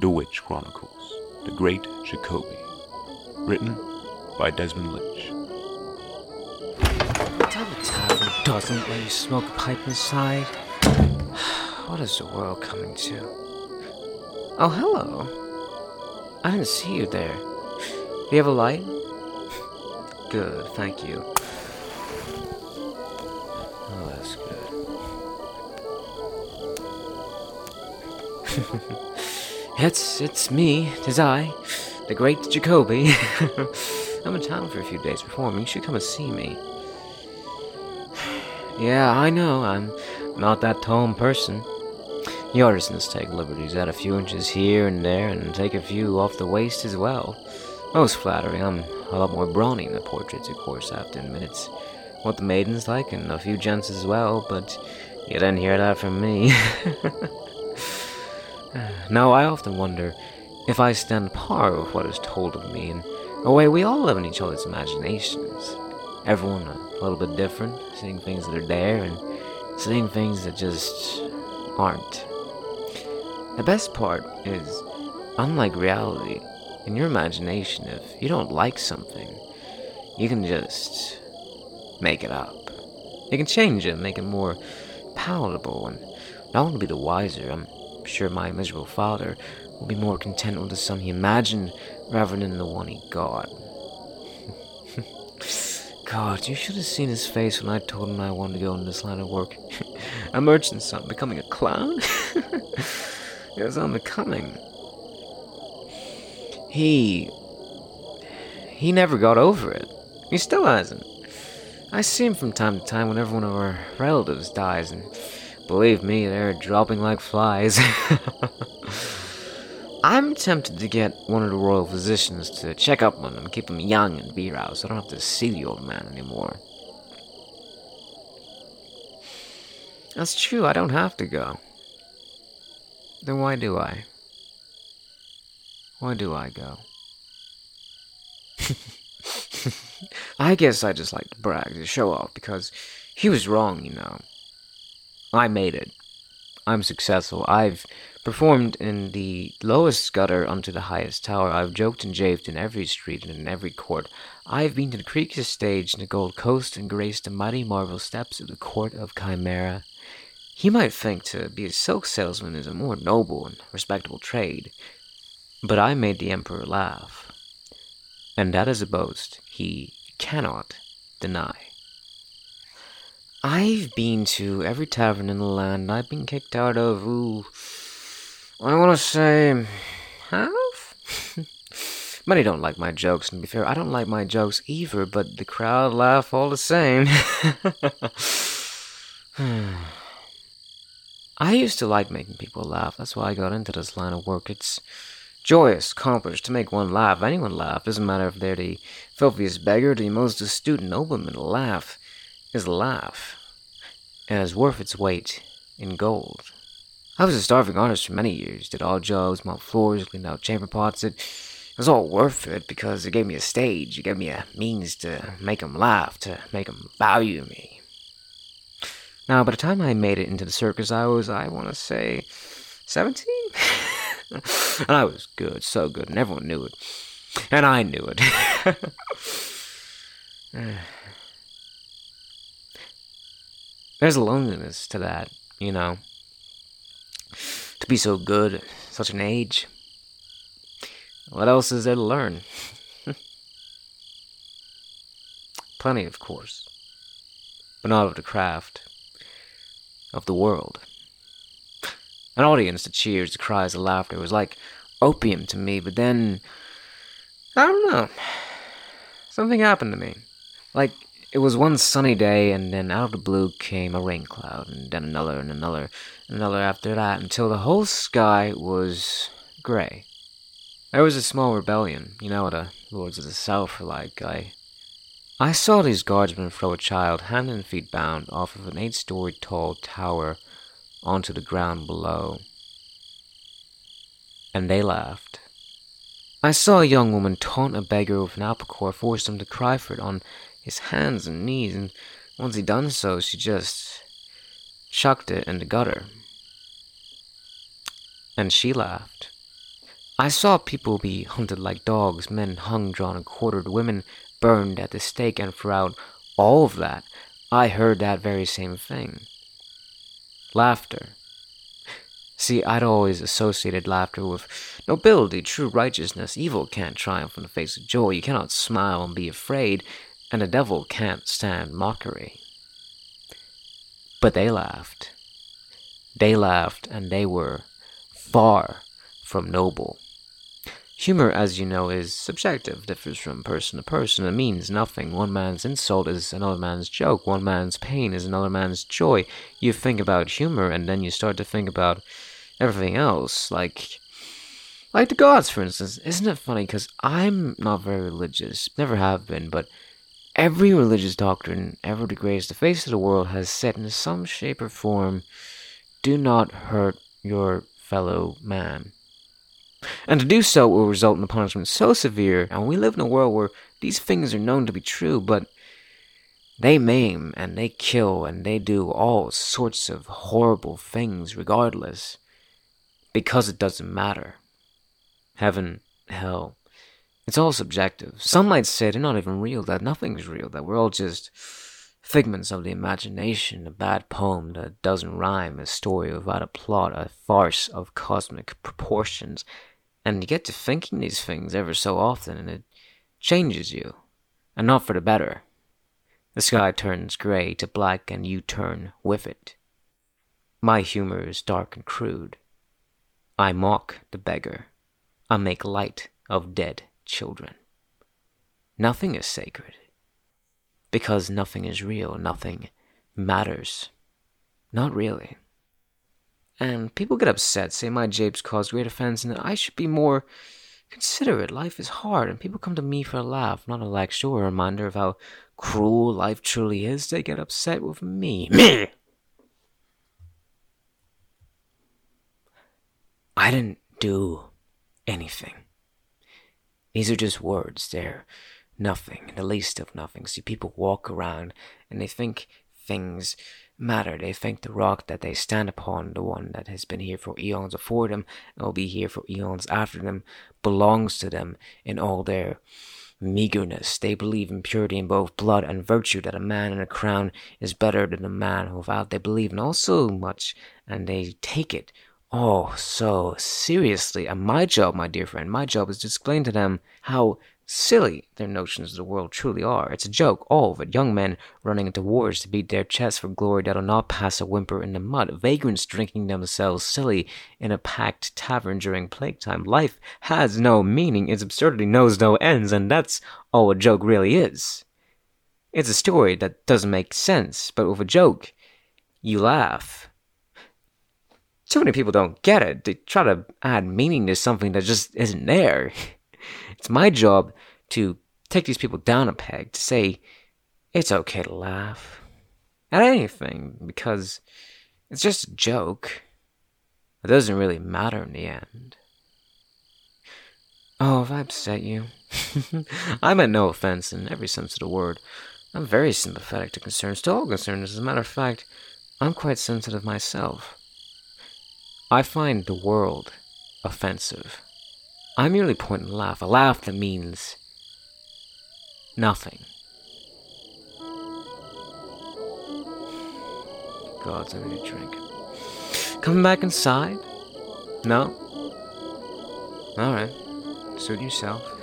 The Witch Chronicles The Great Jakobi. Written by Desmond Lynch. Tell the tavern doesn't let you smoke a pipe inside. What is the world coming to? Oh, hello. I didn't see you there. Do you have a light? Good, thank you. Oh, that's good. it's it's me, tis I, the great Jakobi. I'm in town for a few days performing. You should come and see me. Yeah, I know, I'm not that tall person. The artisans take liberties, add a few inches here and there, and take a few off the waist as well. Most flattering, I'm a lot more brawny in the portraits, of course, I have it's what the maidens like, and a few gents as well, but you didn't hear that from me. no, I often wonder if I stand par with what is told of me, and a way we all live in each other's imaginations. Everyone a little bit different, seeing things that are there, and seeing things that just aren't. The best part is, unlike reality, in your imagination, if you don't like something, you can just make it up. You can change it, make it more palatable, and not only be the wiser, I'm sure my miserable father will be more content with the son he imagined rather than the one he got. God, you should have seen his face when I told him I wanted to go into this line of work. a merchant's son becoming a clown? it was unbecoming. He. He never got over it. He still hasn't. I see him from time to time whenever one of our relatives dies, and believe me, they're dropping like flies. I'm tempted to get one of the royal physicians to check up on and keep him young and virile, so I don't have to see the old man anymore. That's true, I don't have to go. Then why do I? Why do I go? I guess I just like to brag, to show off, because he was wrong, you know. I made it. I'm successful. I've performed in the lowest gutter unto the highest tower. I've joked and javed in every street and in every court. I've been to the creekiest stage in the Gold Coast and graced the mighty marble steps of the court of Chimera. He might think to be a silk salesman is a more noble and respectable trade, but I made the emperor laugh, and that is a boast he cannot deny. I've been to every tavern in the land. I've been kicked out of, ooh, I want to say, half? Many don't like my jokes, and to be fair, I don't like my jokes either, but the crowd laugh all the same. I used to like making people laugh. That's why I got into this line of work. It's joyous, accomplished to make one laugh. Anyone laugh. Doesn't matter if they're the filthiest beggar, the most astute nobleman. Laugh is life and is worth its weight in gold. I was a starving artist for many years. Did all jobs, mopped floors, cleaned out chamber pots. It, it was all worth it because it gave me a stage. It gave me a means to make 'em laugh, to make 'em value me. Now, by the time I made it into the circus, I was, I want to say, 17? and I was good, so good, and everyone knew it. And I knew it. There's a loneliness to that, you know. To be so good at such an age. What else is there to learn? Plenty, of course. But not of the craft. Of the world. An audience that cheers, the cries, the laughter was like opium to me, but then. I don't know. Something happened to me. Like, it was one sunny day, and then out of the blue came a rain cloud, and then another, and another, and another after that, until the whole sky was gray. There was a small rebellion. You know the Lords of the South are like. I. I saw these guardsmen throw a child, hand and feet bound, off of an eight story tall tower onto the ground below. And they laughed. I saw a young woman taunt a beggar with an apple core, force him to cry for it on his hands and knees, and once he done so, she just chucked it in the gutter. And she laughed. I saw people be hunted like dogs, men hung, drawn, and quartered, women burned at the stake, and throughout all of that, I heard that very same thing laughter. See, I'd always associated laughter with nobility, true righteousness. Evil can't triumph in the face of joy. You cannot smile and be afraid, and the devil can't stand mockery. But they laughed. They laughed, and they were far from noble. Humor, as you know, is subjective, differs from person to person, and means nothing. One man's insult is another man's joke, one man's pain is another man's joy. You think about humor, and then you start to think about everything else, like like the gods, for instance. Isn't it funny? Because I'm not very religious, never have been, but every religious doctrine ever to grace the face of the world has said in some shape or form, do not hurt your fellow man. And to do so will result in a punishment so severe, and we live in a world where these things are known to be true, but they maim and they kill and they do all sorts of horrible things regardless, because it doesn't matter. Heaven, hell, it's all subjective. Some might say they're not even real, that nothing's real, that we're all just figments of the imagination, a bad poem that doesn't rhyme, a story without a plot, a farce of cosmic proportions, and you get to thinking these things ever so often, and it changes you. And not for the better. The sky turns grey to black, and you turn with it. My humor is dark and crude. I mock the beggar. I make light of dead children. Nothing is sacred. Because nothing is real, nothing matters. Not really. And people get upset, say my japes cause great offense, and that I should be more considerate. Life is hard, and people come to me for a laugh, not a lecture or a reminder of how cruel life truly is. They get upset with me. Me! I didn't do anything. These are just words. They're nothing, the least of nothing. See, people walk around and they think things matter. They think the rock that they stand upon, the one that has been here for eons before them and will be here for eons after them, belongs to them in all their meagerness. They believe in purity in both blood and virtue, that a man in a crown is better than a man without. They believe in all so much, and they take it all so seriously. And my job, my dear friend, my job is to explain to them how silly their notions of the world truly are. It's a joke, all of it. Young men running into wars to beat their chests for glory that'll not pass a whimper in the mud. Vagrants drinking themselves silly in a packed tavern during plague time. Life has no meaning. Its absurdity knows no ends, and that's all a joke really is. It's a story that doesn't make sense, but with a joke, you laugh. Too many people don't get it. They try to add meaning to something that just isn't there. It's my job to take these people down a peg, to say it's okay to laugh at anything because it's just a joke. It doesn't really matter in the end. Oh, if I upset you, I meant no offense in every sense of the word. I'm very sympathetic to concerns, to all concerns. As a matter of fact, I'm quite sensitive myself. I find the world offensive. I merely point and laugh, a laugh that means nothing. Gods, I need a drink. Coming back inside? No? Alright. Suit yourself.